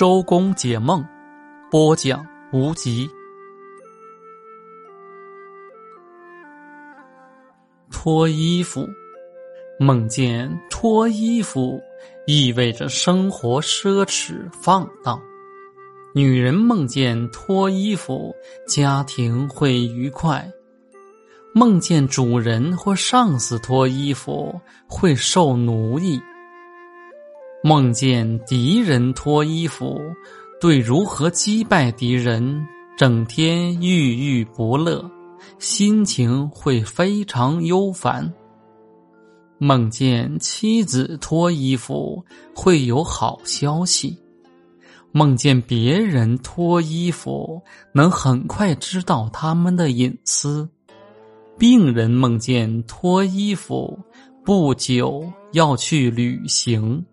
周公解梦，播讲无极。脱衣服，梦见脱衣服，意味着生活奢侈放荡。女人梦见脱衣服，家庭会愉快；梦见主人或上司脱衣服，会受奴役。梦见敌人脱衣服，对如何击败敌人，整天郁郁不乐，心情会非常忧烦。梦见妻子脱衣服，会有好消息。梦见别人脱衣服，能很快知道他们的隐私。病人梦见脱衣服，不久要去旅行。